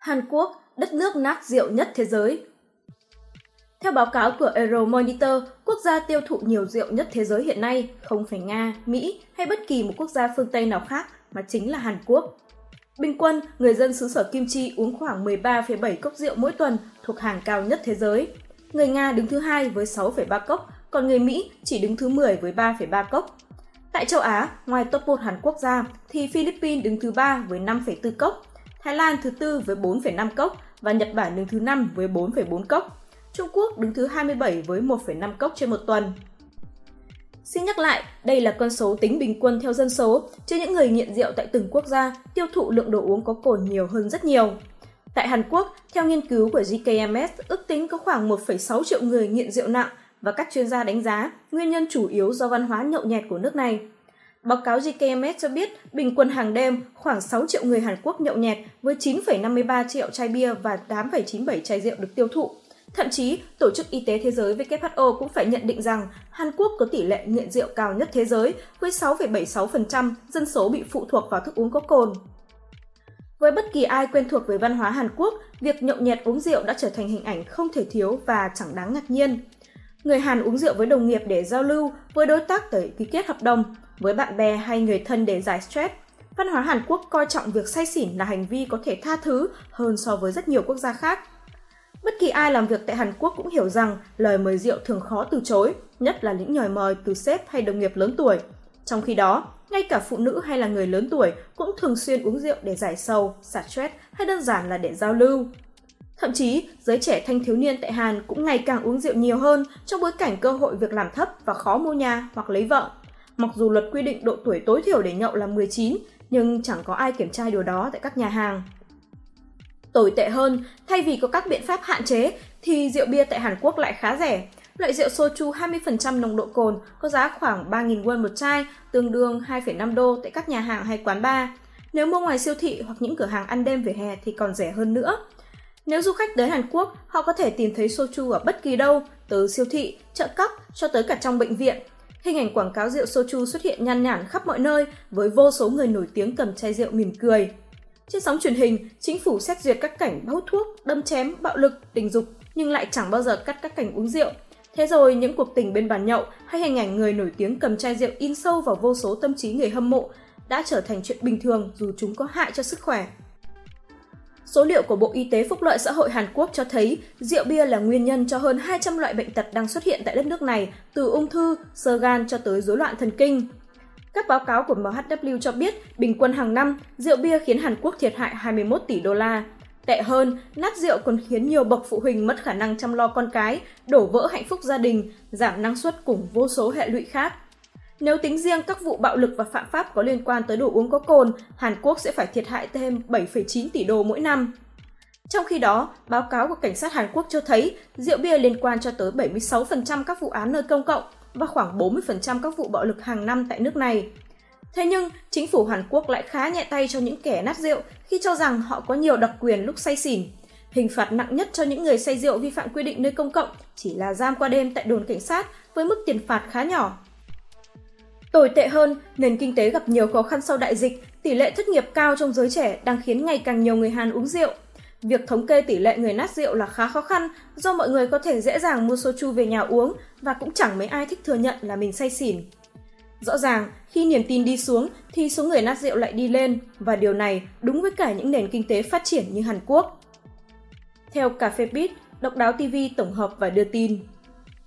Hàn Quốc, đất nước nát rượu nhất thế giới. Theo báo cáo của Euromonitor, quốc gia tiêu thụ nhiều rượu nhất thế giới hiện nay không phải Nga, Mỹ hay bất kỳ một quốc gia phương Tây nào khác mà chính là Hàn Quốc. Bình quân, người dân xứ sở Kim Chi uống khoảng 13,7 cốc rượu mỗi tuần thuộc hàng cao nhất thế giới. Người Nga đứng thứ hai với 6,3 cốc, còn người Mỹ chỉ đứng thứ 10 với 3,3 cốc. Tại châu Á, ngoài top 1 Hàn Quốc ra, thì Philippines đứng thứ 3 với 5,4 cốc, Thái Lan thứ tư với 4,5 cốc và Nhật Bản đứng thứ 5 với 4,4 cốc. Trung Quốc đứng thứ 27 với 1,5 cốc trên một tuần. Xin nhắc lại, đây là con số tính bình quân theo dân số, chứ những người nghiện rượu tại từng quốc gia tiêu thụ lượng đồ uống có cồn nhiều hơn rất nhiều. Tại Hàn Quốc, theo nghiên cứu của GKMS, ước tính có khoảng 1,6 triệu người nghiện rượu nặng và các chuyên gia đánh giá nguyên nhân chủ yếu do văn hóa nhậu nhẹt của nước này. Báo cáo GKMS cho biết, bình quân hàng đêm, khoảng 6 triệu người Hàn Quốc nhậu nhẹt với 9,53 triệu chai bia và 8,97 chai rượu được tiêu thụ. Thậm chí, Tổ chức Y tế Thế giới WHO cũng phải nhận định rằng Hàn Quốc có tỷ lệ nghiện rượu cao nhất thế giới với 6,76% dân số bị phụ thuộc vào thức uống có cồn. Với bất kỳ ai quen thuộc với văn hóa Hàn Quốc, việc nhậu nhẹt uống rượu đã trở thành hình ảnh không thể thiếu và chẳng đáng ngạc nhiên. Người Hàn uống rượu với đồng nghiệp để giao lưu, với đối tác để ký kết hợp đồng, với bạn bè hay người thân để giải stress. Văn hóa Hàn Quốc coi trọng việc say xỉn là hành vi có thể tha thứ hơn so với rất nhiều quốc gia khác. Bất kỳ ai làm việc tại Hàn Quốc cũng hiểu rằng lời mời rượu thường khó từ chối, nhất là những lời mời từ sếp hay đồng nghiệp lớn tuổi. Trong khi đó, ngay cả phụ nữ hay là người lớn tuổi cũng thường xuyên uống rượu để giải sầu, xả stress hay đơn giản là để giao lưu. Thậm chí, giới trẻ thanh thiếu niên tại Hàn cũng ngày càng uống rượu nhiều hơn trong bối cảnh cơ hội việc làm thấp và khó mua nhà hoặc lấy vợ. Mặc dù luật quy định độ tuổi tối thiểu để nhậu là 19, nhưng chẳng có ai kiểm tra điều đó tại các nhà hàng. Tồi tệ hơn, thay vì có các biện pháp hạn chế, thì rượu bia tại Hàn Quốc lại khá rẻ. Loại rượu soju 20% nồng độ cồn có giá khoảng 3.000 won một chai, tương đương 2,5 đô tại các nhà hàng hay quán bar. Nếu mua ngoài siêu thị hoặc những cửa hàng ăn đêm về hè thì còn rẻ hơn nữa. Nếu du khách đến Hàn Quốc, họ có thể tìm thấy soju ở bất kỳ đâu, từ siêu thị, chợ cóc cho tới cả trong bệnh viện. Hình ảnh quảng cáo rượu soju xuất hiện nhan nhản khắp mọi nơi với vô số người nổi tiếng cầm chai rượu mỉm cười. Trên sóng truyền hình, chính phủ xét duyệt các cảnh hút thuốc, đâm chém, bạo lực, tình dục nhưng lại chẳng bao giờ cắt các cảnh uống rượu. Thế rồi những cuộc tình bên bàn nhậu hay hình ảnh người nổi tiếng cầm chai rượu in sâu vào vô số tâm trí người hâm mộ đã trở thành chuyện bình thường dù chúng có hại cho sức khỏe. Số liệu của Bộ Y tế Phúc lợi Xã hội Hàn Quốc cho thấy rượu bia là nguyên nhân cho hơn 200 loại bệnh tật đang xuất hiện tại đất nước này, từ ung thư, sơ gan cho tới rối loạn thần kinh. Các báo cáo của MHW cho biết, bình quân hàng năm, rượu bia khiến Hàn Quốc thiệt hại 21 tỷ đô la. Tệ hơn, nát rượu còn khiến nhiều bậc phụ huynh mất khả năng chăm lo con cái, đổ vỡ hạnh phúc gia đình, giảm năng suất cùng vô số hệ lụy khác. Nếu tính riêng các vụ bạo lực và phạm pháp có liên quan tới đồ uống có cồn, Hàn Quốc sẽ phải thiệt hại thêm 7,9 tỷ đô mỗi năm. Trong khi đó, báo cáo của cảnh sát Hàn Quốc cho thấy rượu bia liên quan cho tới 76% các vụ án nơi công cộng và khoảng 40% các vụ bạo lực hàng năm tại nước này. Thế nhưng, chính phủ Hàn Quốc lại khá nhẹ tay cho những kẻ nát rượu khi cho rằng họ có nhiều đặc quyền lúc say xỉn. Hình phạt nặng nhất cho những người say rượu vi phạm quy định nơi công cộng chỉ là giam qua đêm tại đồn cảnh sát với mức tiền phạt khá nhỏ. Tồi tệ hơn, nền kinh tế gặp nhiều khó khăn sau đại dịch, tỷ lệ thất nghiệp cao trong giới trẻ đang khiến ngày càng nhiều người Hàn uống rượu. Việc thống kê tỷ lệ người nát rượu là khá khó khăn do mọi người có thể dễ dàng mua soju về nhà uống và cũng chẳng mấy ai thích thừa nhận là mình say xỉn. Rõ ràng, khi niềm tin đi xuống thì số người nát rượu lại đi lên và điều này đúng với cả những nền kinh tế phát triển như Hàn Quốc. Theo Cà phê Beat, Độc đáo TV tổng hợp và đưa tin.